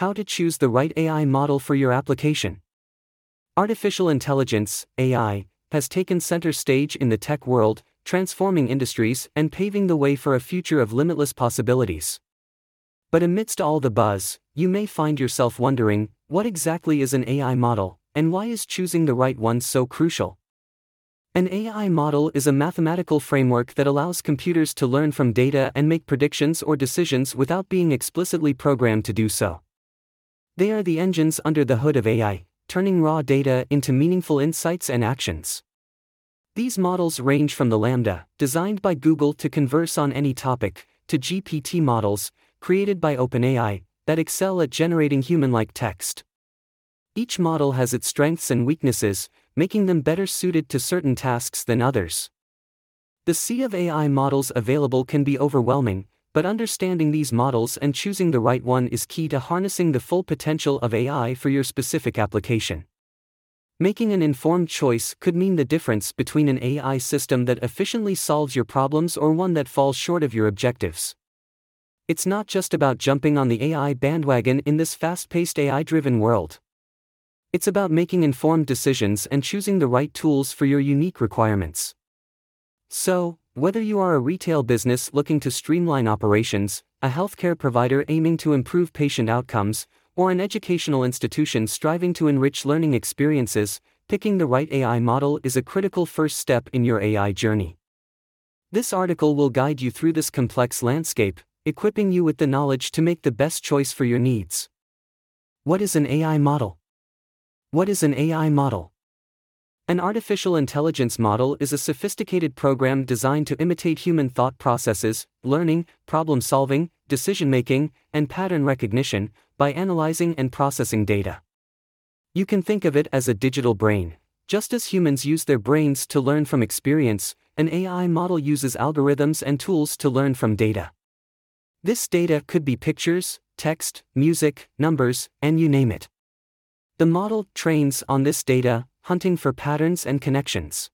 How to choose the right AI model for your application. Artificial intelligence, AI, has taken center stage in the tech world, transforming industries and paving the way for a future of limitless possibilities. But amidst all the buzz, you may find yourself wondering what exactly is an AI model, and why is choosing the right one so crucial? An AI model is a mathematical framework that allows computers to learn from data and make predictions or decisions without being explicitly programmed to do so. They are the engines under the hood of AI, turning raw data into meaningful insights and actions. These models range from the LaMDA, designed by Google to converse on any topic, to GPT models, created by OpenAI, that excel at generating human like text. Each model has its strengths and weaknesses, making them better suited to certain tasks than others. The sea of AI models available can be overwhelming, but understanding these models and choosing the right one is key to harnessing the full potential of AI for your specific application. Making an informed choice could mean the difference between an AI system that efficiently solves your problems or one that falls short of your objectives. It's not just about jumping on the AI bandwagon in this fast paced AI driven world. It's about making informed decisions and choosing the right tools for your unique requirements. So, whether you are a retail business looking to streamline operations, a healthcare provider aiming to improve patient outcomes, or an educational institution striving to enrich learning experiences, picking the right AI model is a critical first step in your AI journey. This article will guide you through this complex landscape, equipping you with the knowledge to make the best choice for your needs. What is an AI model? What is an AI model? An artificial intelligence model is a sophisticated program designed to imitate human thought processes, learning, problem solving, decision making, and pattern recognition by analyzing and processing data. You can think of it as a digital brain. Just as humans use their brains to learn from experience, an AI model uses algorithms and tools to learn from data. This data could be pictures, text, music, numbers, and you name it. The model trains on this data, hunting for patterns and connections.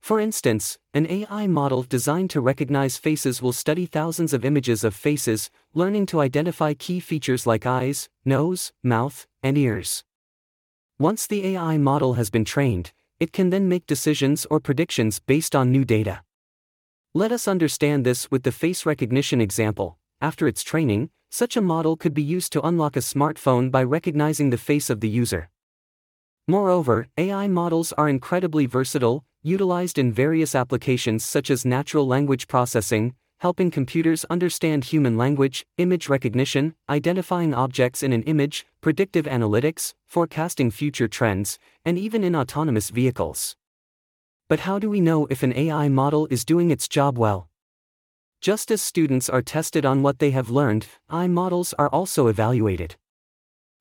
For instance, an AI model designed to recognize faces will study thousands of images of faces, learning to identify key features like eyes, nose, mouth, and ears. Once the AI model has been trained, it can then make decisions or predictions based on new data. Let us understand this with the face recognition example. After its training, such a model could be used to unlock a smartphone by recognizing the face of the user. Moreover, AI models are incredibly versatile, utilized in various applications such as natural language processing, helping computers understand human language, image recognition, identifying objects in an image, predictive analytics, forecasting future trends, and even in autonomous vehicles. But how do we know if an AI model is doing its job well? Just as students are tested on what they have learned, AI models are also evaluated.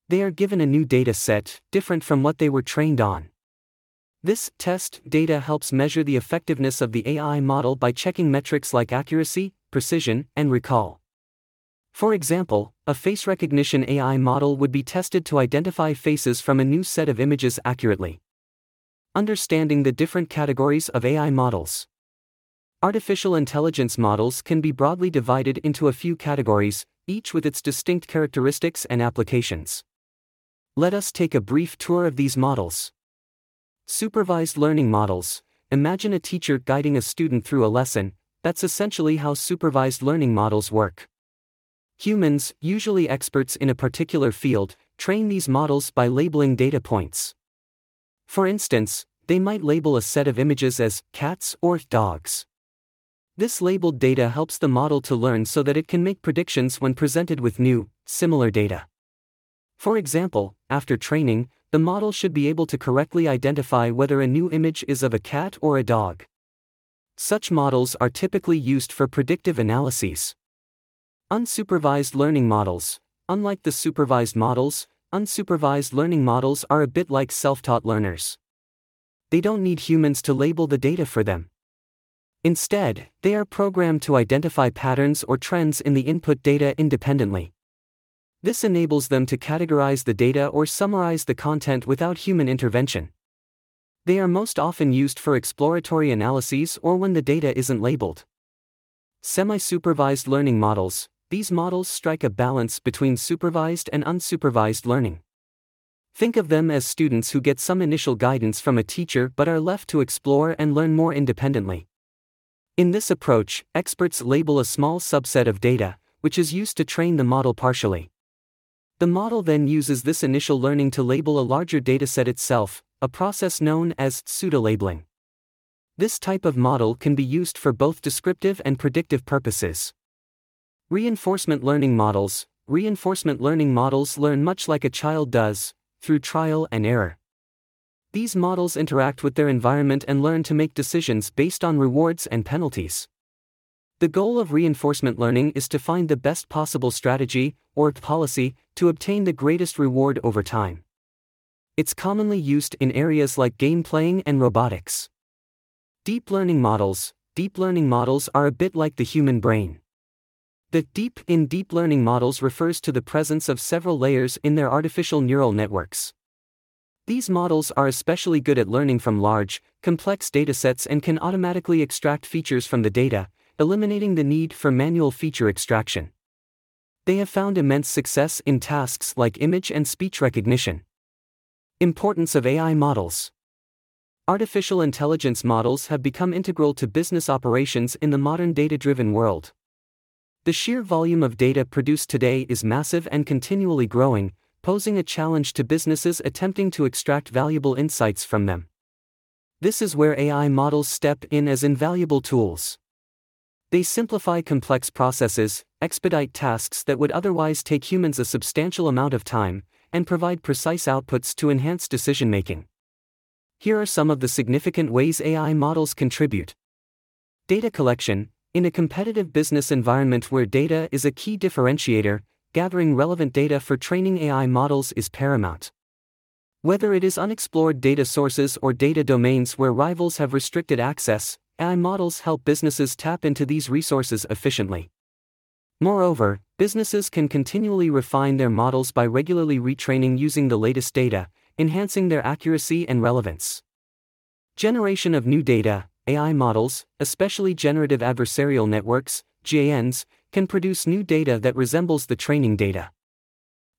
They are given a new data set, different from what they were trained on. This test data helps measure the effectiveness of the AI model by checking metrics like accuracy, precision, and recall. For example, a face recognition AI model would be tested to identify faces from a new set of images accurately. Understanding the different categories of AI models. Artificial intelligence models can be broadly divided into a few categories, each with its distinct characteristics and applications. Let us take a brief tour of these models. Supervised learning models. Imagine a teacher guiding a student through a lesson, that's essentially how supervised learning models work. Humans, usually experts in a particular field, train these models by labeling data points. For instance, they might label a set of images as cats or dogs. This labeled data helps the model to learn so that it can make predictions when presented with new, similar data. For example, after training, the model should be able to correctly identify whether a new image is of a cat or a dog. Such models are typically used for predictive analyses. Unsupervised learning models. Unlike the supervised models, unsupervised learning models are a bit like self taught learners. They don't need humans to label the data for them. Instead, they are programmed to identify patterns or trends in the input data independently. This enables them to categorize the data or summarize the content without human intervention. They are most often used for exploratory analyses or when the data isn't labeled. Semi supervised learning models. these models strike a balance between supervised and unsupervised learning. Think of them as students who get some initial guidance from a teacher but are left to explore and learn more independently. In this approach, experts label a small subset of data, which is used to train the model partially. The model then uses this initial learning to label a larger dataset itself, a process known as pseudo-labeling. This type of model can be used for both descriptive and predictive purposes. Reinforcement learning models Reinforcement learning models learn much like a child does, through trial and error. These models interact with their environment and learn to make decisions based on rewards and penalties. The goal of reinforcement learning is to find the best possible strategy, or policy, to obtain the greatest reward over time. It's commonly used in areas like game playing and robotics. Deep learning models Deep learning models are a bit like the human brain. The deep in deep learning models refers to the presence of several layers in their artificial neural networks. These models are especially good at learning from large, complex datasets and can automatically extract features from the data, eliminating the need for manual feature extraction. They have found immense success in tasks like image and speech recognition. Importance of AI models Artificial intelligence models have become integral to business operations in the modern data driven world. The sheer volume of data produced today is massive and continually growing, posing a challenge to businesses attempting to extract valuable insights from them. This is where AI models step in as invaluable tools. They simplify complex processes, expedite tasks that would otherwise take humans a substantial amount of time, and provide precise outputs to enhance decision making. Here are some of the significant ways AI models contribute. Data collection, in a competitive business environment where data is a key differentiator, gathering relevant data for training AI models is paramount. Whether it is unexplored data sources or data domains where rivals have restricted access, AI models help businesses tap into these resources efficiently. Moreover, businesses can continually refine their models by regularly retraining using the latest data, enhancing their accuracy and relevance. Generation of new data, AI models, especially generative adversarial networks, GANs, can produce new data that resembles the training data.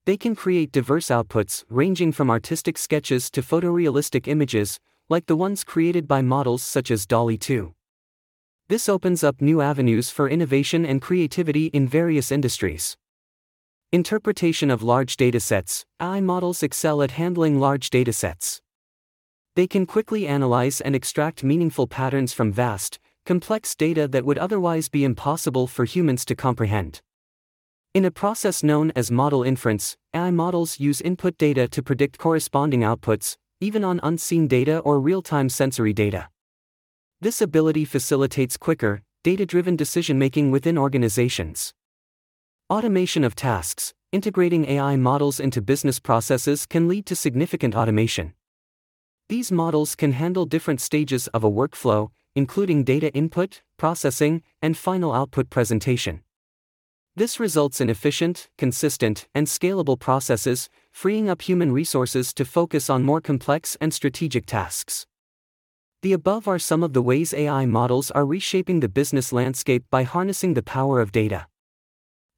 They can create diverse outputs ranging from artistic sketches to photorealistic images, like the ones created by models such as DALL-E 2. This opens up new avenues for innovation and creativity in various industries. Interpretation of large datasets AI models excel at handling large datasets. They can quickly analyze and extract meaningful patterns from vast, complex data that would otherwise be impossible for humans to comprehend. In a process known as model inference, AI models use input data to predict corresponding outputs, even on unseen data or real time sensory data. This ability facilitates quicker, data driven decision making within organizations. Automation of tasks Integrating AI models into business processes can lead to significant automation. These models can handle different stages of a workflow, including data input, processing, and final output presentation. This results in efficient, consistent, and scalable processes, freeing up human resources to focus on more complex and strategic tasks. The above are some of the ways AI models are reshaping the business landscape by harnessing the power of data.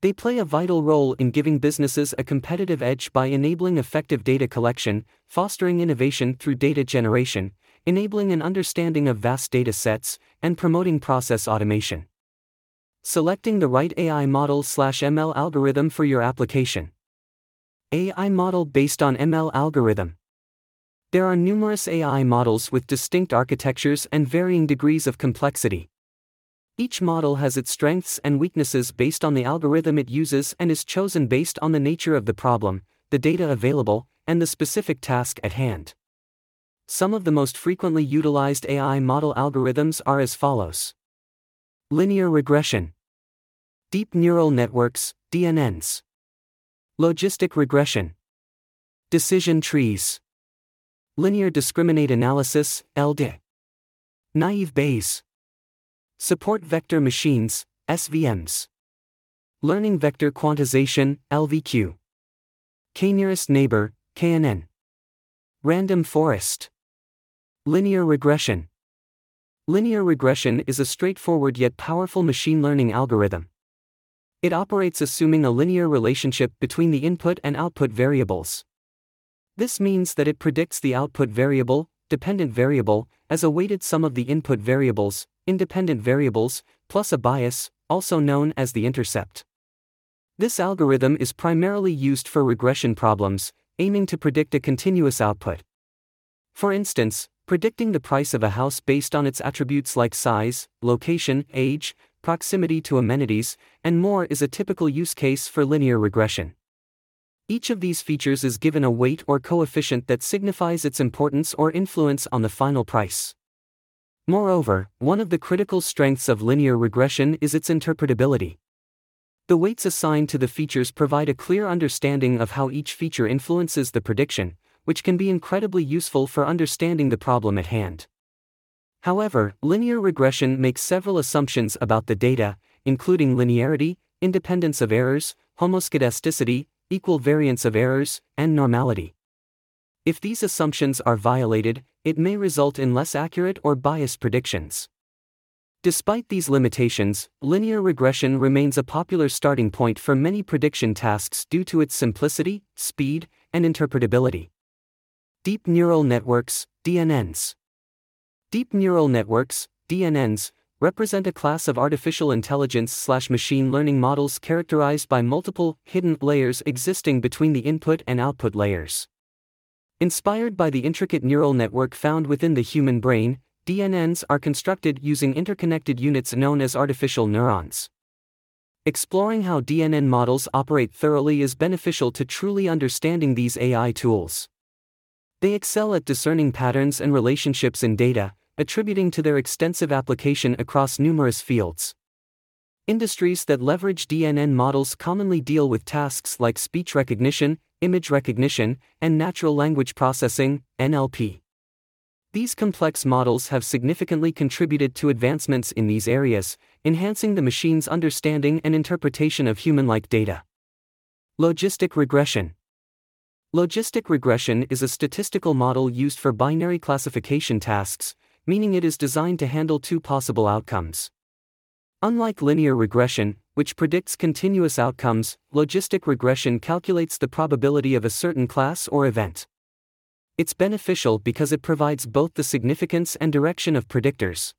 They play a vital role in giving businesses a competitive edge by enabling effective data collection, fostering innovation through data generation, enabling an understanding of vast data sets, and promoting process automation. Selecting the right AI model slash ML algorithm for your application. AI model based on ML algorithm. There are numerous AI models with distinct architectures and varying degrees of complexity. Each model has its strengths and weaknesses based on the algorithm it uses and is chosen based on the nature of the problem, the data available, and the specific task at hand. Some of the most frequently utilized AI model algorithms are as follows Linear regression, Deep neural networks, DNNs, Logistic regression, Decision trees, Linear discriminant analysis, LD, Naive Bayes. Support vector machines, SVMs. Learning vector quantization, LVQ. K-nearest neighbor, KNN. Random forest. Linear regression. Linear regression is a straightforward yet powerful machine learning algorithm. It operates assuming a linear relationship between the input and output variables. This means that it predicts the output variable, dependent variable, as a weighted sum of the input variables, independent variables, plus a bias, also known as the intercept. This algorithm is primarily used for regression problems, aiming to predict a continuous output. For instance, predicting the price of a house based on its attributes like size, location, age, proximity to amenities, and more is a typical use case for linear regression. Each of these features is given a weight or coefficient that signifies its importance or influence on the final price. Moreover, one of the critical strengths of linear regression is its interpretability. The weights assigned to the features provide a clear understanding of how each feature influences the prediction, which can be incredibly useful for understanding the problem at hand. However, linear regression makes several assumptions about the data, including linearity, independence of errors, homoscedasticity, equal variance of errors, and normality. If these assumptions are violated, it may result in less accurate or biased predictions. Despite these limitations, linear regression remains a popular starting point for many prediction tasks due to its simplicity, speed, and interpretability. Deep Neural Networks, DNNs. Deep Neural Networks, DNNs, represent a class of artificial intelligence slash machine learning models characterized by multiple, hidden layers existing between the input and output layers. Inspired by the intricate neural network found within the human brain, DNNs are constructed using interconnected units known as artificial neurons. Exploring how DNN models operate thoroughly is beneficial to truly understanding these AI tools. They excel at discerning patterns and relationships in data, attributing to their extensive application across numerous fields. Industries that leverage DNN models commonly deal with tasks like speech recognition, image recognition, and natural language processing, NLP. These complex models have significantly contributed to advancements in these areas, enhancing the machine's understanding and interpretation of human like data. Logistic regression. Logistic regression is a statistical model used for binary classification tasks, meaning it is designed to handle two possible outcomes. Unlike linear regression, which predicts continuous outcomes, logistic regression calculates the probability of a certain class or event. It's beneficial because it provides both the significance and direction of predictors.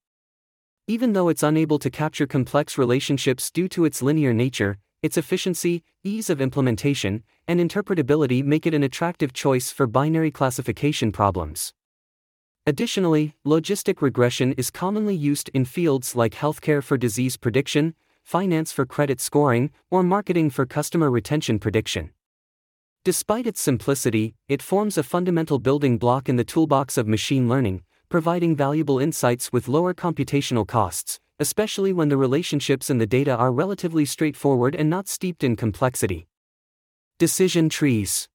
Even though it's unable to capture complex relationships due to its linear nature, its efficiency, ease of implementation, and interpretability make it an attractive choice for binary classification problems. Additionally, logistic regression is commonly used in fields like healthcare for disease prediction, finance for credit scoring, or marketing for customer retention prediction. Despite its simplicity, it forms a fundamental building block in the toolbox of machine learning, providing valuable insights with lower computational costs, especially when the relationships in the data are relatively straightforward and not steeped in complexity. Decision trees.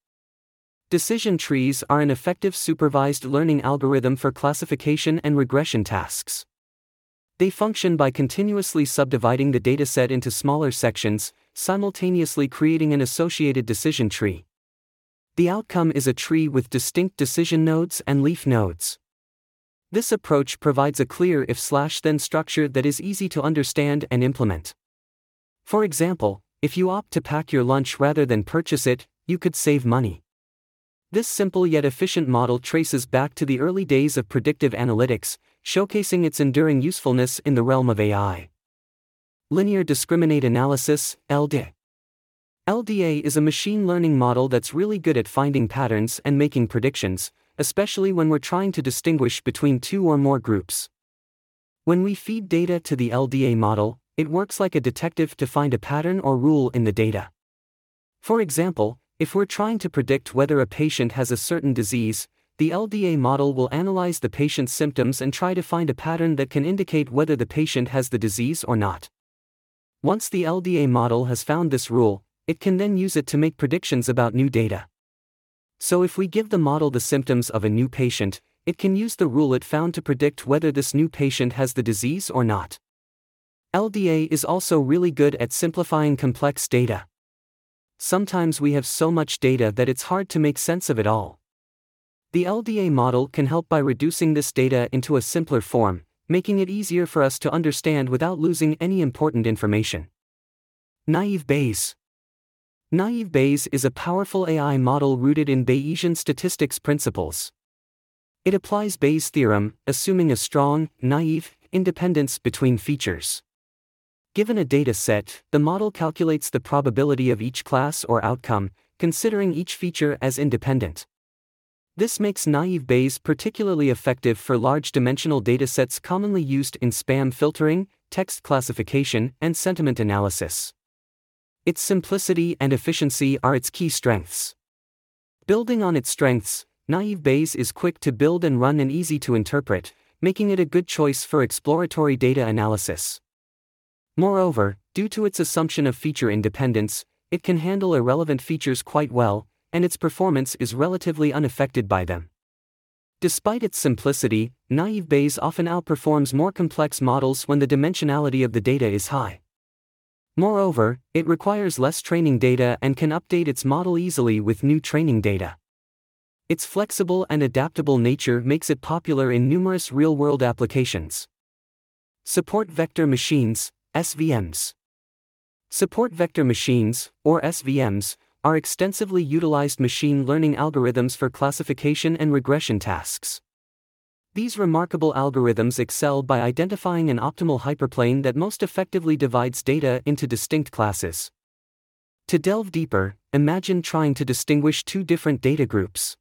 Decision trees are an effective supervised learning algorithm for classification and regression tasks. They function by continuously subdividing the dataset into smaller sections, simultaneously creating an associated decision tree. The outcome is a tree with distinct decision nodes and leaf nodes. This approach provides a clear if slash then structure that is easy to understand and implement. For example, if you opt to pack your lunch rather than purchase it, you could save money. This simple yet efficient model traces back to the early days of predictive analytics, showcasing its enduring usefulness in the realm of AI. Linear Discriminant Analysis, LDA. LDA is a machine learning model that's really good at finding patterns and making predictions, especially when we're trying to distinguish between two or more groups. When we feed data to the LDA model, it works like a detective to find a pattern or rule in the data. For example, if we're trying to predict whether a patient has a certain disease, the LDA model will analyze the patient's symptoms and try to find a pattern that can indicate whether the patient has the disease or not. Once the LDA model has found this rule, it can then use it to make predictions about new data. So if we give the model the symptoms of a new patient, it can use the rule it found to predict whether this new patient has the disease or not. LDA is also really good at simplifying complex data sometimes we have so much data that it's hard to make sense of it all. The LDA model can help by reducing this data into a simpler form, making it easier for us to understand without losing any important information. Naive Bayes Naive Bayes is a powerful AI model rooted in Bayesian statistics principles. It applies Bayes' theorem, assuming a strong, naive, independence between features. Given a data set, the model calculates the probability of each class or outcome, considering each feature as independent. This makes naive Bayes particularly effective for large dimensional datasets commonly used in spam filtering, text classification, and sentiment analysis. Its simplicity and efficiency are its key strengths. Building on its strengths, Naive Bayes is quick to build and run and easy to interpret, making it a good choice for exploratory data analysis. Moreover, due to its assumption of feature independence, it can handle irrelevant features quite well, and its performance is relatively unaffected by them. Despite its simplicity, naive Bayes often outperforms more complex models when the dimensionality of the data is high. Moreover, it requires less training data and can update its model easily with new training data. Its flexible and adaptable nature makes it popular in numerous real world applications. Support Vector Machines, SVMs. Support vector machines, or SVMs, are extensively utilized machine learning algorithms for classification and regression tasks. These remarkable algorithms excel by identifying an optimal hyperplane that most effectively divides data into distinct classes. To delve deeper, imagine trying to distinguish two different data groups.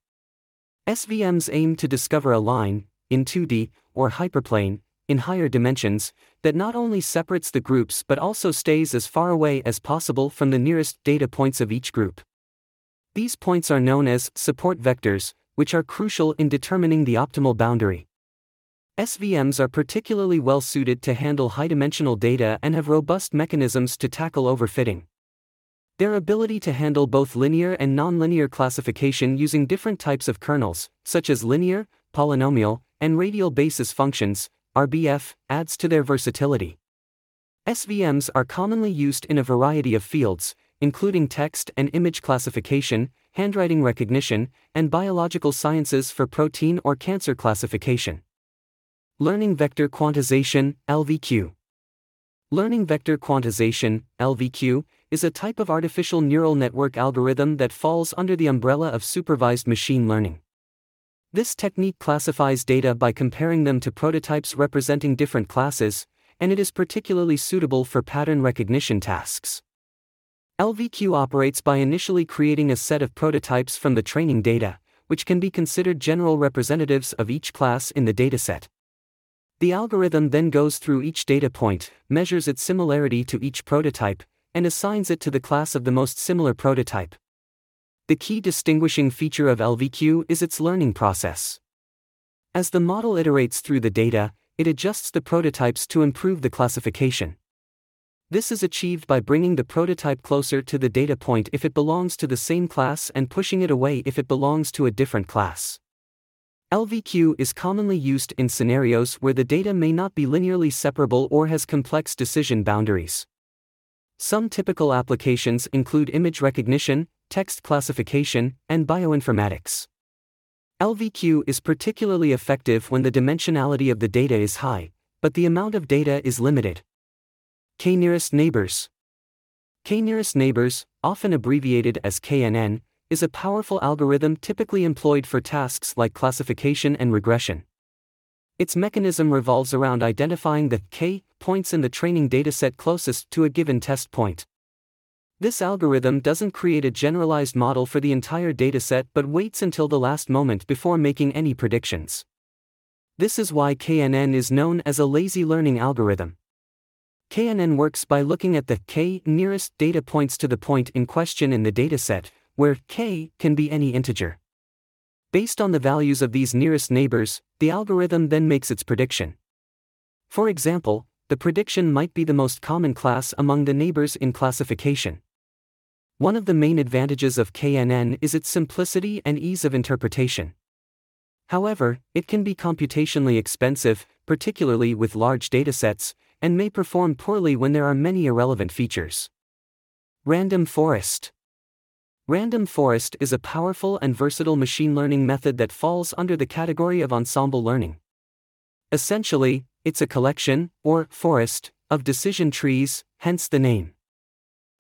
SVMs aim to discover a line, in 2D, or hyperplane, in higher dimensions, that not only separates the groups but also stays as far away as possible from the nearest data points of each group. These points are known as support vectors, which are crucial in determining the optimal boundary. SVMs are particularly well suited to handle high dimensional data and have robust mechanisms to tackle overfitting. Their ability to handle both linear and nonlinear classification using different types of kernels, such as linear, polynomial, and radial basis functions, RBF, adds to their versatility. SVMs are commonly used in a variety of fields, including text and image classification, handwriting recognition, and biological sciences for protein or cancer classification. Learning Vector Quantization, LVQ. Learning Vector Quantization, LVQ, is a type of artificial neural network algorithm that falls under the umbrella of supervised machine learning. This technique classifies data by comparing them to prototypes representing different classes, and it is particularly suitable for pattern recognition tasks. LVQ operates by initially creating a set of prototypes from the training data, which can be considered general representatives of each class in the dataset. The algorithm then goes through each data point, measures its similarity to each prototype, and assigns it to the class of the most similar prototype. The key distinguishing feature of LVQ is its learning process. As the model iterates through the data, it adjusts the prototypes to improve the classification. This is achieved by bringing the prototype closer to the data point if it belongs to the same class and pushing it away if it belongs to a different class. LVQ is commonly used in scenarios where the data may not be linearly separable or has complex decision boundaries. Some typical applications include image recognition, text classification, and bioinformatics. LVQ is particularly effective when the dimensionality of the data is high, but the amount of data is limited. K nearest neighbors. K nearest neighbors, often abbreviated as KNN, is a powerful algorithm typically employed for tasks like classification and regression. Its mechanism revolves around identifying the k points in the training dataset closest to a given test point. This algorithm doesn't create a generalized model for the entire dataset but waits until the last moment before making any predictions. This is why KNN is known as a lazy learning algorithm. KNN works by looking at the k nearest data points to the point in question in the dataset, where k can be any integer. Based on the values of these nearest neighbors, the algorithm then makes its prediction. For example, the prediction might be the most common class among the neighbors in classification. One of the main advantages of KNN is its simplicity and ease of interpretation. However, it can be computationally expensive, particularly with large datasets, and may perform poorly when there are many irrelevant features. Random Forest Random Forest is a powerful and versatile machine learning method that falls under the category of ensemble learning. Essentially, it's a collection, or forest, of decision trees, hence the name.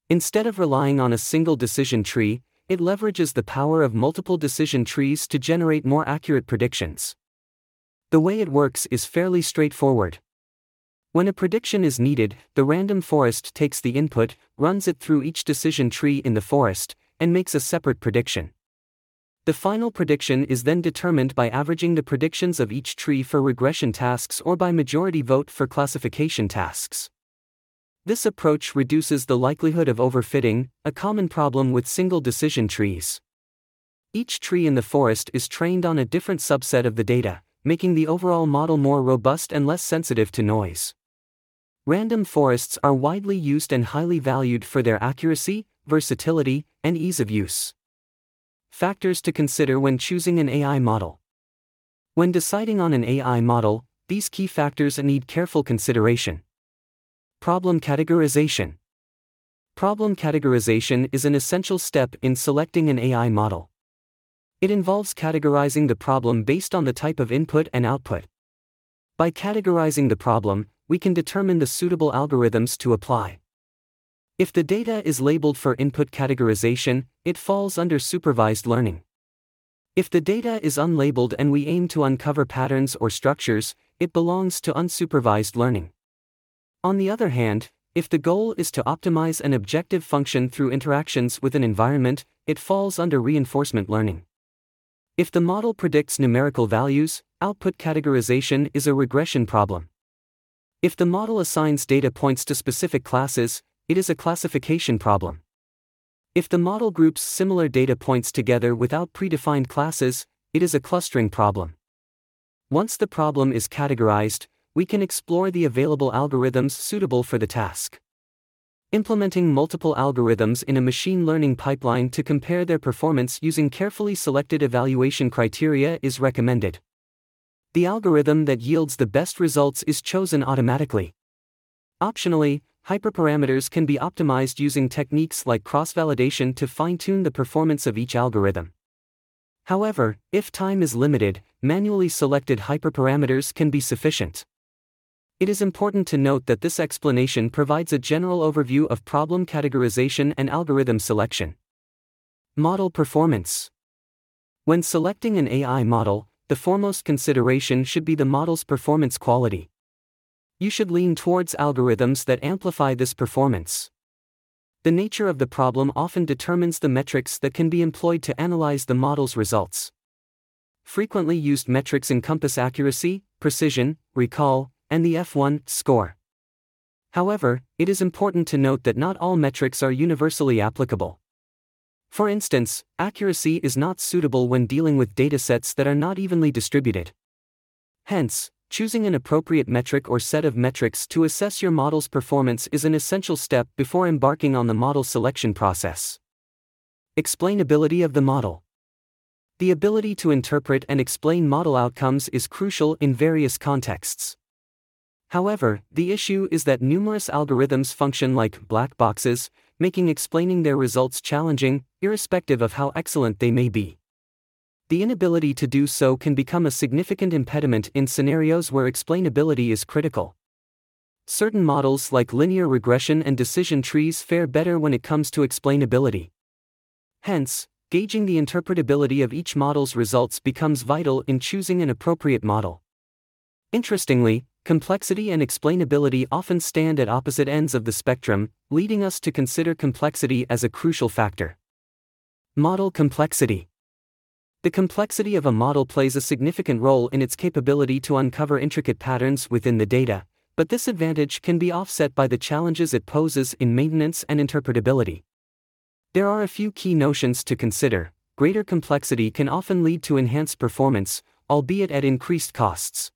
Instead of relying on a single decision tree, it leverages the power of multiple decision trees to generate more accurate predictions. The way it works is fairly straightforward. When a prediction is needed, the random forest takes the input, runs it through each decision tree in the forest, and makes a separate prediction. The final prediction is then determined by averaging the predictions of each tree for regression tasks or by majority vote for classification tasks. This approach reduces the likelihood of overfitting, a common problem with single decision trees. Each tree in the forest is trained on a different subset of the data, making the overall model more robust and less sensitive to noise. Random forests are widely used and highly valued for their accuracy, versatility, and ease of use. Factors to consider when choosing an AI model. When deciding on an AI model, these key factors need careful consideration. Problem categorization. Problem categorization is an essential step in selecting an AI model. It involves categorizing the problem based on the type of input and output. By categorizing the problem, we can determine the suitable algorithms to apply. If the data is labeled for input categorization, it falls under supervised learning. If the data is unlabeled and we aim to uncover patterns or structures, it belongs to unsupervised learning. On the other hand, if the goal is to optimize an objective function through interactions with an environment, it falls under reinforcement learning. If the model predicts numerical values, output categorization is a regression problem. If the model assigns data points to specific classes, it is a classification problem. If the model groups similar data points together without predefined classes, it is a clustering problem. Once the problem is categorized, we can explore the available algorithms suitable for the task. Implementing multiple algorithms in a machine learning pipeline to compare their performance using carefully selected evaluation criteria is recommended. The algorithm that yields the best results is chosen automatically. Optionally, hyperparameters can be optimized using techniques like cross-validation to fine-tune the performance of each algorithm. However, if time is limited, manually selected hyperparameters can be sufficient. It is important to note that this explanation provides a general overview of problem categorization and algorithm selection. Model performance. When selecting an AI model, the foremost consideration should be the model's performance quality you should lean towards algorithms that amplify this performance. The nature of the problem often determines the metrics that can be employed to analyze the model's results. Frequently used metrics encompass accuracy, precision, recall, and the F1 score. However, it is important to note that not all metrics are universally applicable. For instance, accuracy is not suitable when dealing with datasets that are not evenly distributed. Hence, Choosing an appropriate metric or set of metrics to assess your model's performance is an essential step before embarking on the model selection process. Explainability of the model. The ability to interpret and explain model outcomes is crucial in various contexts. However, the issue is that numerous algorithms function like black boxes, making explaining their results challenging, irrespective of how excellent they may be. The inability to do so can become a significant impediment in scenarios where explainability is critical. Certain models like linear regression and decision trees fare better when it comes to explainability. Hence, gauging the interpretability of each model's results becomes vital in choosing an appropriate model. Interestingly, complexity and explainability often stand at opposite ends of the spectrum, leading us to consider complexity as a crucial factor. Model complexity. The complexity of a model plays a significant role in its capability to uncover intricate patterns within the data, but this advantage can be offset by the challenges it poses in maintenance and interpretability. There are a few key notions to consider. Greater complexity can often lead to enhanced performance, albeit at increased costs.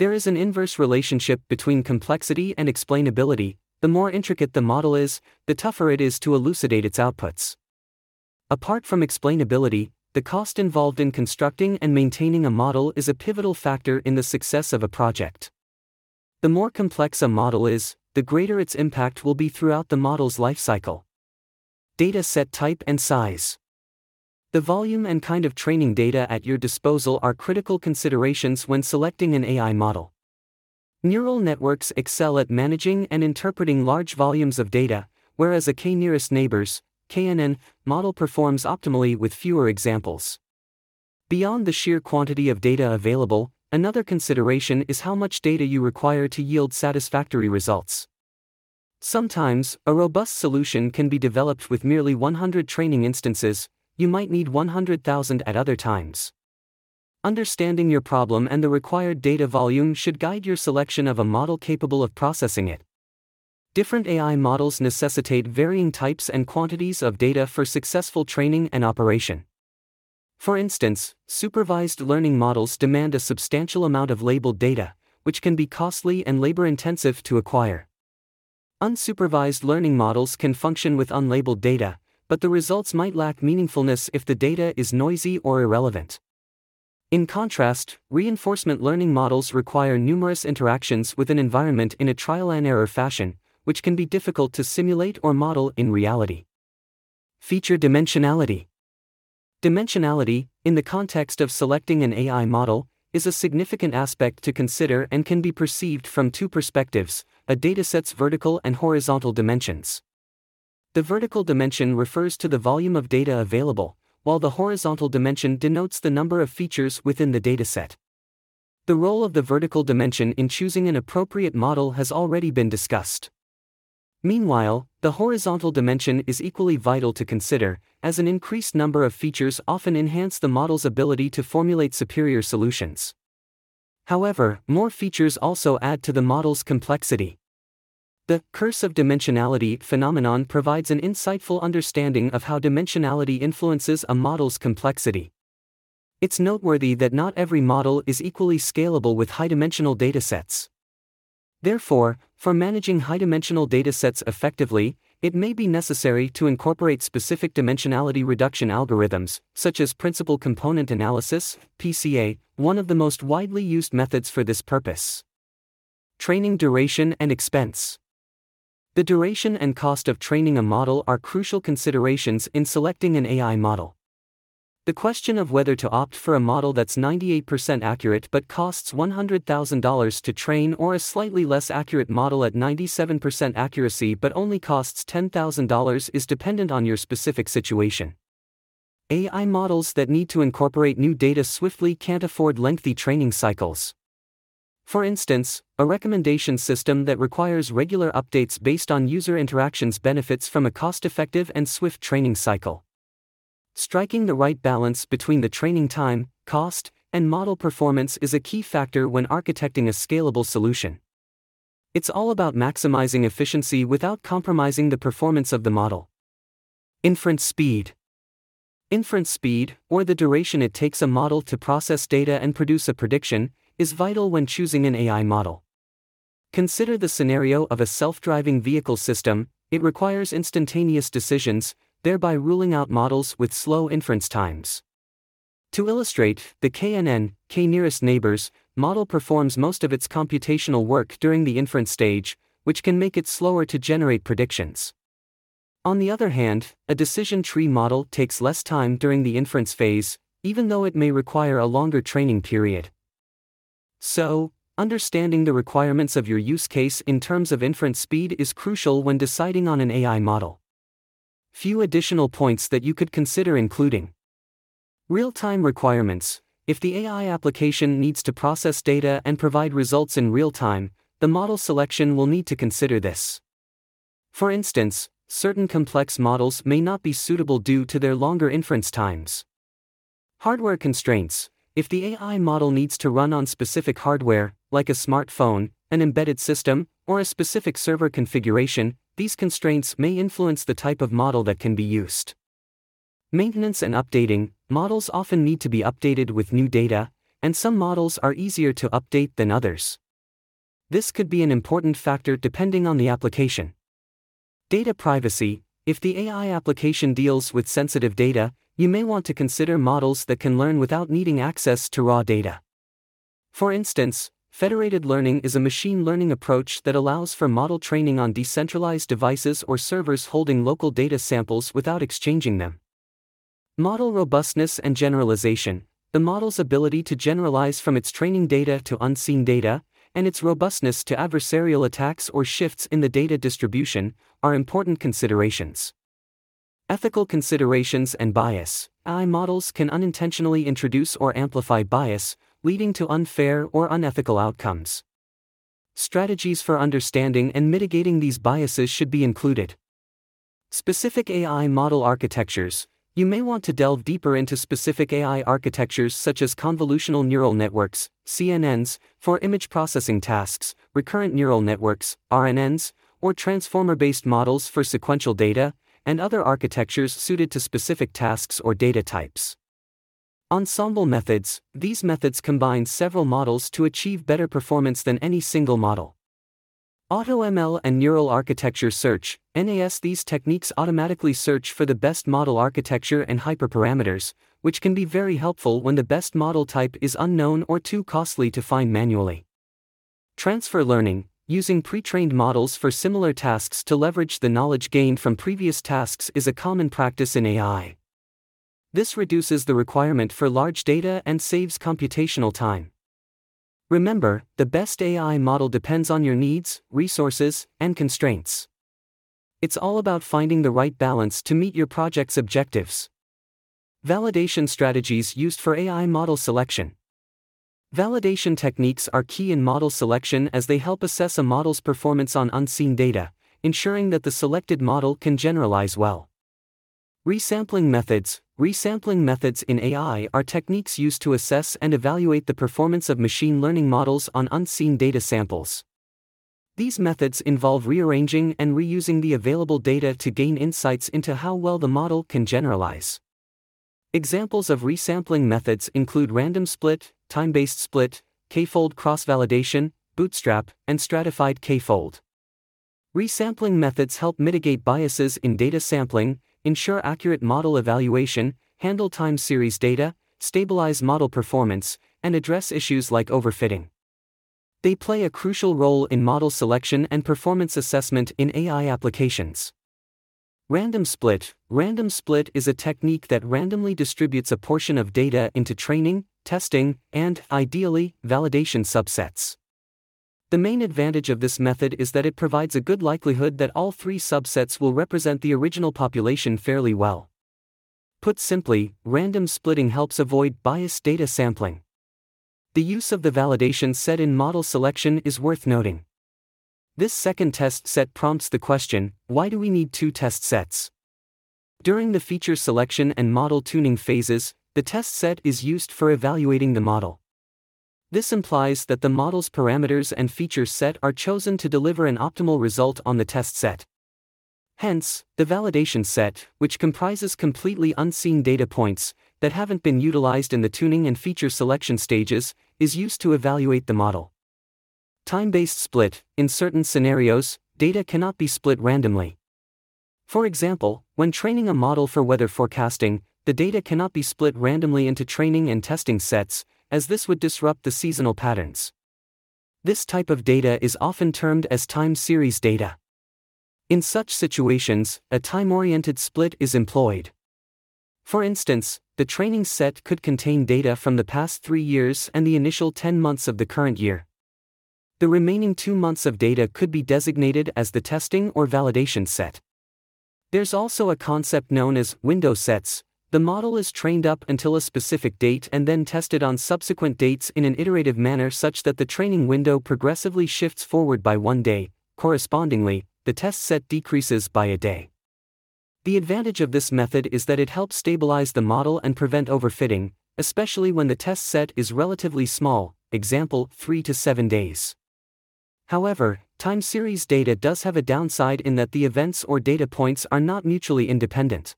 There is an inverse relationship between complexity and explainability. The more intricate the model is, the tougher it is to elucidate its outputs. Apart from explainability, the cost involved in constructing and maintaining a model is a pivotal factor in the success of a project. The more complex a model is, the greater its impact will be throughout the model's lifecycle. Data set type and size. The volume and kind of training data at your disposal are critical considerations when selecting an AI model. Neural networks excel at managing and interpreting large volumes of data, whereas a k nearest neighbors KNN model performs optimally with fewer examples. Beyond the sheer quantity of data available, another consideration is how much data you require to yield satisfactory results. Sometimes, a robust solution can be developed with merely 100 training instances, you might need 100,000 at other times. Understanding your problem and the required data volume should guide your selection of a model capable of processing it. Different AI models necessitate varying types and quantities of data for successful training and operation. For instance, supervised learning models demand a substantial amount of labeled data, which can be costly and labor intensive to acquire. Unsupervised learning models can function with unlabeled data, but the results might lack meaningfulness if the data is noisy or irrelevant. In contrast, reinforcement learning models require numerous interactions with an environment in a trial and error fashion, which can be difficult to simulate or model in reality. Feature dimensionality. Dimensionality, in the context of selecting an AI model, is a significant aspect to consider and can be perceived from two perspectives a dataset's vertical and horizontal dimensions. The vertical dimension refers to the volume of data available, while the horizontal dimension denotes the number of features within the dataset. The role of the vertical dimension in choosing an appropriate model has already been discussed. Meanwhile, the horizontal dimension is equally vital to consider, as an increased number of features often enhance the model's ability to formulate superior solutions. However, more features also add to the model's complexity. The curse of dimensionality phenomenon provides an insightful understanding of how dimensionality influences a model's complexity. It's noteworthy that not every model is equally scalable with high dimensional datasets. Therefore, for managing high dimensional datasets effectively, it may be necessary to incorporate specific dimensionality reduction algorithms, such as principal component analysis, PCA, one of the most widely used methods for this purpose. Training duration and expense. The duration and cost of training a model are crucial considerations in selecting an AI model. The question of whether to opt for a model that's 98% accurate but costs $100,000 to train or a slightly less accurate model at 97% accuracy but only costs $10,000 is dependent on your specific situation. AI models that need to incorporate new data swiftly can't afford lengthy training cycles. For instance, a recommendation system that requires regular updates based on user interactions benefits from a cost effective and swift training cycle. Striking the right balance between the training time, cost, and model performance is a key factor when architecting a scalable solution. It's all about maximizing efficiency without compromising the performance of the model. Inference speed. Inference speed, or the duration it takes a model to process data and produce a prediction, is vital when choosing an AI model. Consider the scenario of a self driving vehicle system, it requires instantaneous decisions, thereby ruling out models with slow inference times. To illustrate, the KNN, K nearest neighbors, model performs most of its computational work during the inference stage, which can make it slower to generate predictions. On the other hand, a decision tree model takes less time during the inference phase, even though it may require a longer training period. So, understanding the requirements of your use case in terms of inference speed is crucial when deciding on an AI model. Few additional points that you could consider including real time requirements. If the AI application needs to process data and provide results in real time, the model selection will need to consider this. For instance, certain complex models may not be suitable due to their longer inference times. Hardware constraints if the AI model needs to run on specific hardware, like a smartphone, an embedded system, or a specific server configuration, these constraints may influence the type of model that can be used. Maintenance and updating models often need to be updated with new data, and some models are easier to update than others. This could be an important factor depending on the application. Data privacy if the AI application deals with sensitive data, you may want to consider models that can learn without needing access to raw data. For instance, federated learning is a machine learning approach that allows for model training on decentralized devices or servers holding local data samples without exchanging them. Model robustness and generalization the model's ability to generalize from its training data to unseen data, and its robustness to adversarial attacks or shifts in the data distribution, are important considerations. Ethical considerations and bias. AI models can unintentionally introduce or amplify bias, leading to unfair or unethical outcomes. Strategies for understanding and mitigating these biases should be included. Specific AI model architectures. You may want to delve deeper into specific AI architectures such as convolutional neural networks, CNNs, for image processing tasks, recurrent neural networks, RNNs, or transformer based models for sequential data, and other architectures suited to specific tasks or data types. Ensemble methods These methods combine several models to achieve better performance than any single model. AutoML and Neural Architecture Search NAS These techniques automatically search for the best model architecture and hyperparameters, which can be very helpful when the best model type is unknown or too costly to find manually. Transfer learning Using pre trained models for similar tasks to leverage the knowledge gained from previous tasks is a common practice in AI. This reduces the requirement for large data and saves computational time. Remember, the best AI model depends on your needs, resources, and constraints. It's all about finding the right balance to meet your project's objectives. Validation strategies used for AI model selection. Validation techniques are key in model selection as they help assess a model's performance on unseen data, ensuring that the selected model can generalize well. Resampling methods Resampling methods in AI are techniques used to assess and evaluate the performance of machine learning models on unseen data samples. These methods involve rearranging and reusing the available data to gain insights into how well the model can generalize. Examples of resampling methods include random split, time based split, k fold cross validation, bootstrap, and stratified k fold. Resampling methods help mitigate biases in data sampling, ensure accurate model evaluation, handle time series data, stabilize model performance, and address issues like overfitting. They play a crucial role in model selection and performance assessment in AI applications. Random split Random split is a technique that randomly distributes a portion of data into training, testing, and, ideally, validation subsets. The main advantage of this method is that it provides a good likelihood that all three subsets will represent the original population fairly well. Put simply, random splitting helps avoid biased data sampling. The use of the validation set in model selection is worth noting. This second test set prompts the question why do we need two test sets? During the feature selection and model tuning phases, the test set is used for evaluating the model. This implies that the model's parameters and feature set are chosen to deliver an optimal result on the test set. Hence, the validation set, which comprises completely unseen data points that haven't been utilized in the tuning and feature selection stages, is used to evaluate the model. Time based split In certain scenarios, data cannot be split randomly. For example, when training a model for weather forecasting, the data cannot be split randomly into training and testing sets, as this would disrupt the seasonal patterns. This type of data is often termed as time series data. In such situations, a time oriented split is employed. For instance, the training set could contain data from the past three years and the initial 10 months of the current year. The remaining two months of data could be designated as the testing or validation set. There's also a concept known as window sets, the model is trained up until a specific date and then tested on subsequent dates in an iterative manner such that the training window progressively shifts forward by one day, correspondingly, the test set decreases by a day. The advantage of this method is that it helps stabilize the model and prevent overfitting, especially when the test set is relatively small, example 3 to 7 days. However, time series data does have a downside in that the events or data points are not mutually independent.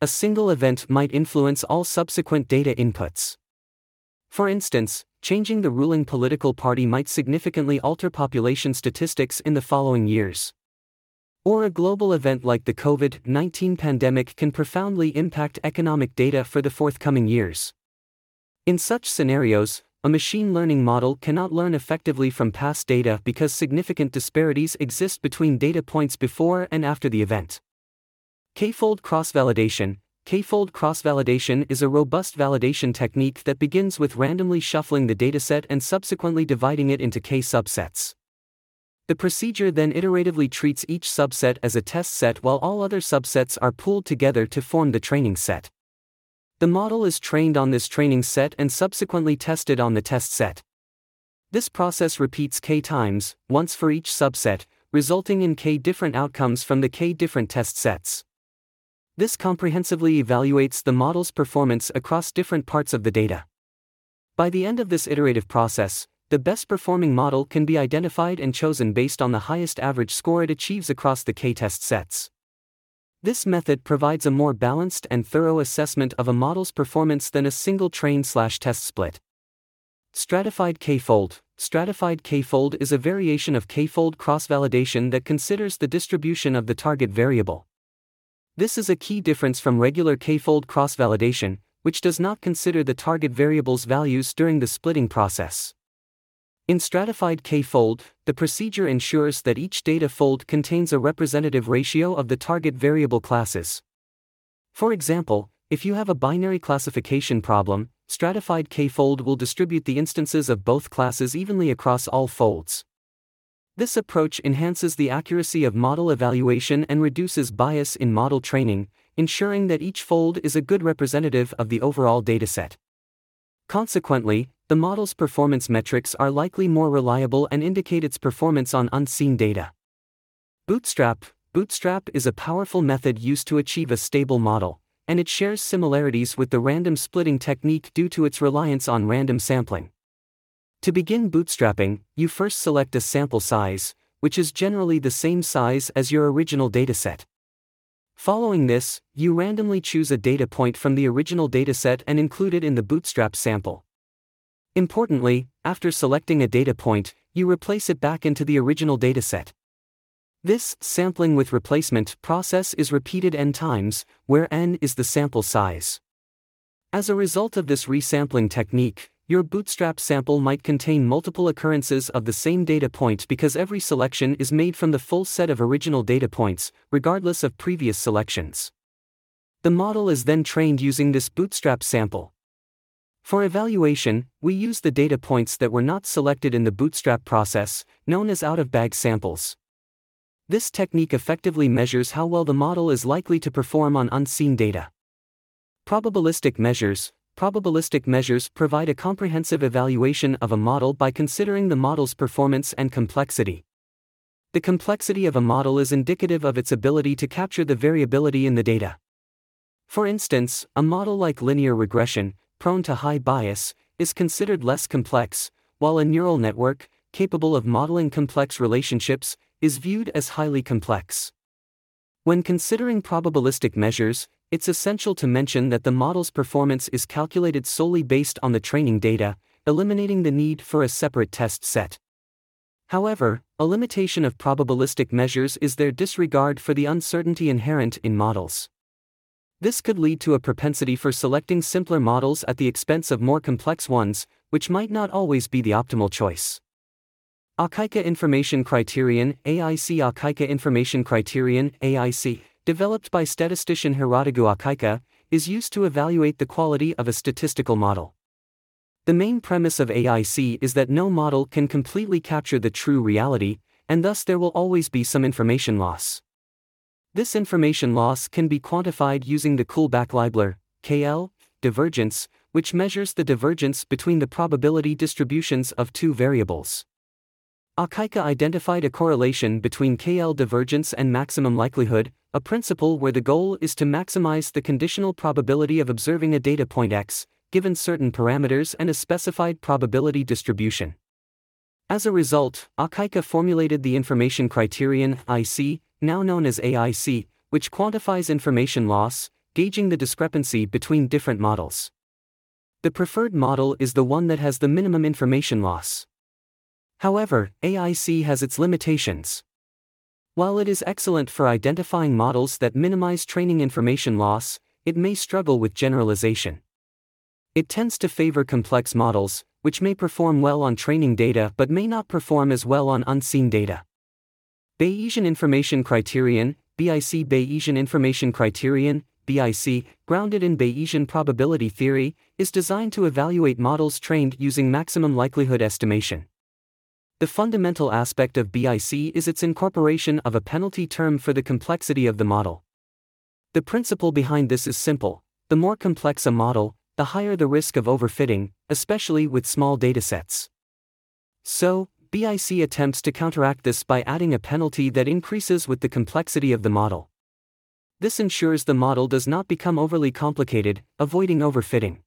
A single event might influence all subsequent data inputs. For instance, changing the ruling political party might significantly alter population statistics in the following years. Or a global event like the COVID 19 pandemic can profoundly impact economic data for the forthcoming years. In such scenarios, a machine learning model cannot learn effectively from past data because significant disparities exist between data points before and after the event. K-fold cross-validation, K-fold cross-validation is a robust validation technique that begins with randomly shuffling the dataset and subsequently dividing it into K subsets. The procedure then iteratively treats each subset as a test set while all other subsets are pooled together to form the training set. The model is trained on this training set and subsequently tested on the test set. This process repeats k times, once for each subset, resulting in k different outcomes from the k different test sets. This comprehensively evaluates the model's performance across different parts of the data. By the end of this iterative process, the best performing model can be identified and chosen based on the highest average score it achieves across the k-test sets. This method provides a more balanced and thorough assessment of a model's performance than a single train-slash-test split. Stratified k-fold Stratified k-fold is a variation of k-fold cross-validation that considers the distribution of the target variable. This is a key difference from regular k-fold cross-validation, which does not consider the target variable's values during the splitting process. In stratified k-fold, the procedure ensures that each data fold contains a representative ratio of the target variable classes. For example, if you have a binary classification problem, stratified k-fold will distribute the instances of both classes evenly across all folds. This approach enhances the accuracy of model evaluation and reduces bias in model training, ensuring that each fold is a good representative of the overall dataset. Consequently, the model's performance metrics are likely more reliable and indicate its performance on unseen data. Bootstrap Bootstrap is a powerful method used to achieve a stable model, and it shares similarities with the random splitting technique due to its reliance on random sampling. To begin bootstrapping, you first select a sample size, which is generally the same size as your original dataset. Following this, you randomly choose a data point from the original dataset and include it in the bootstrap sample. Importantly, after selecting a data point, you replace it back into the original dataset. This sampling with replacement process is repeated n times, where n is the sample size. As a result of this resampling technique, your bootstrap sample might contain multiple occurrences of the same data point because every selection is made from the full set of original data points, regardless of previous selections. The model is then trained using this bootstrap sample. For evaluation, we use the data points that were not selected in the bootstrap process, known as out of bag samples. This technique effectively measures how well the model is likely to perform on unseen data. Probabilistic measures, Probabilistic measures provide a comprehensive evaluation of a model by considering the model's performance and complexity. The complexity of a model is indicative of its ability to capture the variability in the data. For instance, a model like linear regression, prone to high bias, is considered less complex, while a neural network, capable of modeling complex relationships, is viewed as highly complex. When considering probabilistic measures, it's essential to mention that the model's performance is calculated solely based on the training data, eliminating the need for a separate test set. However, a limitation of probabilistic measures is their disregard for the uncertainty inherent in models. This could lead to a propensity for selecting simpler models at the expense of more complex ones, which might not always be the optimal choice. Akaike Information Criterion AIC Akaike Information Criterion AIC developed by statistician Hirotugu Akaike, is used to evaluate the quality of a statistical model. The main premise of AIC is that no model can completely capture the true reality, and thus there will always be some information loss. This information loss can be quantified using the Kullback-Leibler KL divergence, which measures the divergence between the probability distributions of two variables. Akaike identified a correlation between KL divergence and maximum likelihood, a principle where the goal is to maximize the conditional probability of observing a data point x, given certain parameters and a specified probability distribution. As a result, Akaike formulated the information criterion IC, now known as AIC, which quantifies information loss, gauging the discrepancy between different models. The preferred model is the one that has the minimum information loss. However, AIC has its limitations. While it is excellent for identifying models that minimize training information loss, it may struggle with generalization. It tends to favor complex models, which may perform well on training data but may not perform as well on unseen data. Bayesian Information Criterion, BIC Bayesian Information Criterion, BIC, grounded in Bayesian probability theory, is designed to evaluate models trained using maximum likelihood estimation. The fundamental aspect of BIC is its incorporation of a penalty term for the complexity of the model. The principle behind this is simple the more complex a model, the higher the risk of overfitting, especially with small datasets. So, BIC attempts to counteract this by adding a penalty that increases with the complexity of the model. This ensures the model does not become overly complicated, avoiding overfitting.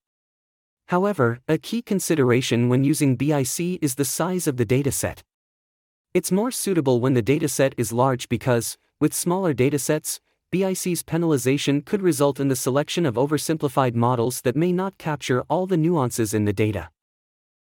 However, a key consideration when using BIC is the size of the dataset. It's more suitable when the dataset is large because, with smaller datasets, BIC's penalization could result in the selection of oversimplified models that may not capture all the nuances in the data.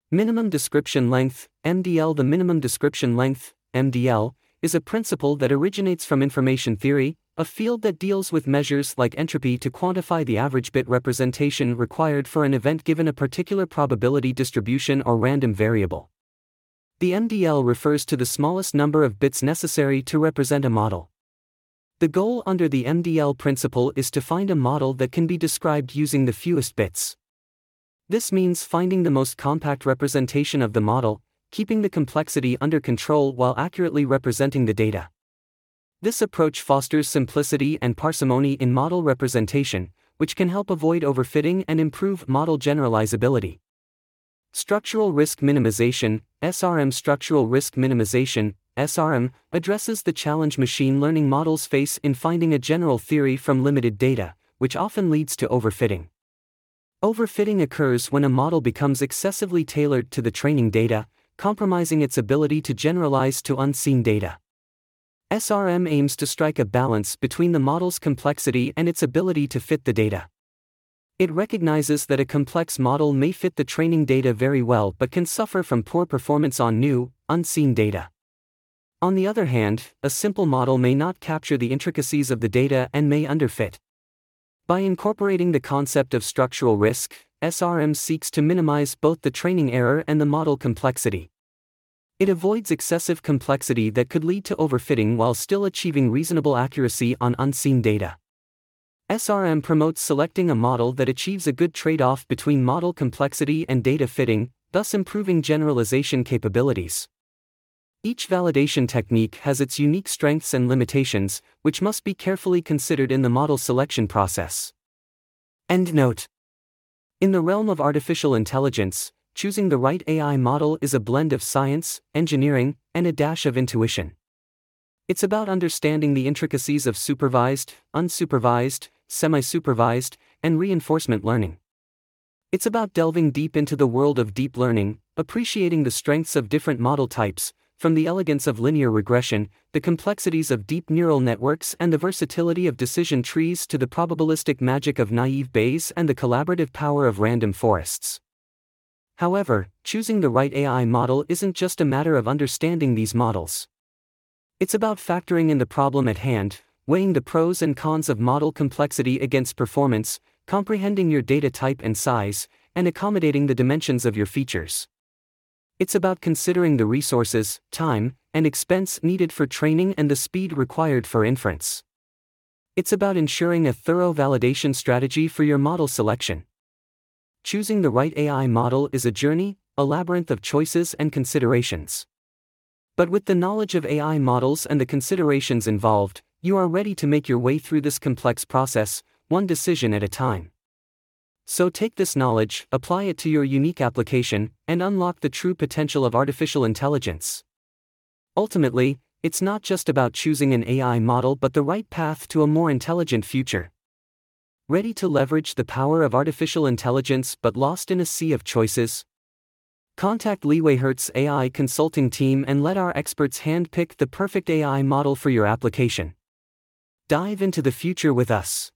Minimum description length, MDL The minimum description length, MDL, is a principle that originates from information theory, a field that deals with measures like entropy to quantify the average bit representation required for an event given a particular probability distribution or random variable. The MDL refers to the smallest number of bits necessary to represent a model. The goal under the MDL principle is to find a model that can be described using the fewest bits. This means finding the most compact representation of the model, keeping the complexity under control while accurately representing the data. This approach fosters simplicity and parsimony in model representation, which can help avoid overfitting and improve model generalizability. Structural risk minimization, SRM Structural risk minimization, SRM, addresses the challenge machine learning models face in finding a general theory from limited data, which often leads to overfitting. Overfitting occurs when a model becomes excessively tailored to the training data, compromising its ability to generalize to unseen data. SRM aims to strike a balance between the model's complexity and its ability to fit the data. It recognizes that a complex model may fit the training data very well but can suffer from poor performance on new, unseen data. On the other hand, a simple model may not capture the intricacies of the data and may underfit. By incorporating the concept of structural risk, SRM seeks to minimize both the training error and the model complexity. It avoids excessive complexity that could lead to overfitting while still achieving reasonable accuracy on unseen data. SRM promotes selecting a model that achieves a good trade off between model complexity and data fitting, thus improving generalization capabilities. Each validation technique has its unique strengths and limitations, which must be carefully considered in the model selection process. End note. In the realm of artificial intelligence, choosing the right AI model is a blend of science, engineering, and a dash of intuition. It's about understanding the intricacies of supervised, unsupervised, semi supervised, and reinforcement learning. It's about delving deep into the world of deep learning, appreciating the strengths of different model types, from the elegance of linear regression, the complexities of deep neural networks, and the versatility of decision trees to the probabilistic magic of naive Bayes and the collaborative power of random forests. However, choosing the right AI model isn't just a matter of understanding these models. It's about factoring in the problem at hand, weighing the pros and cons of model complexity against performance, comprehending your data type and size, and accommodating the dimensions of your features. It's about considering the resources, time, and expense needed for training and the speed required for inference. It's about ensuring a thorough validation strategy for your model selection. Choosing the right AI model is a journey, a labyrinth of choices and considerations. But with the knowledge of AI models and the considerations involved, you are ready to make your way through this complex process, one decision at a time. So take this knowledge, apply it to your unique application, and unlock the true potential of artificial intelligence. Ultimately, it's not just about choosing an AI model but the right path to a more intelligent future. Ready to leverage the power of artificial intelligence but lost in a sea of choices? Contact LeewayHertz AI consulting team and let our experts handpick the perfect AI model for your application. Dive into the future with us.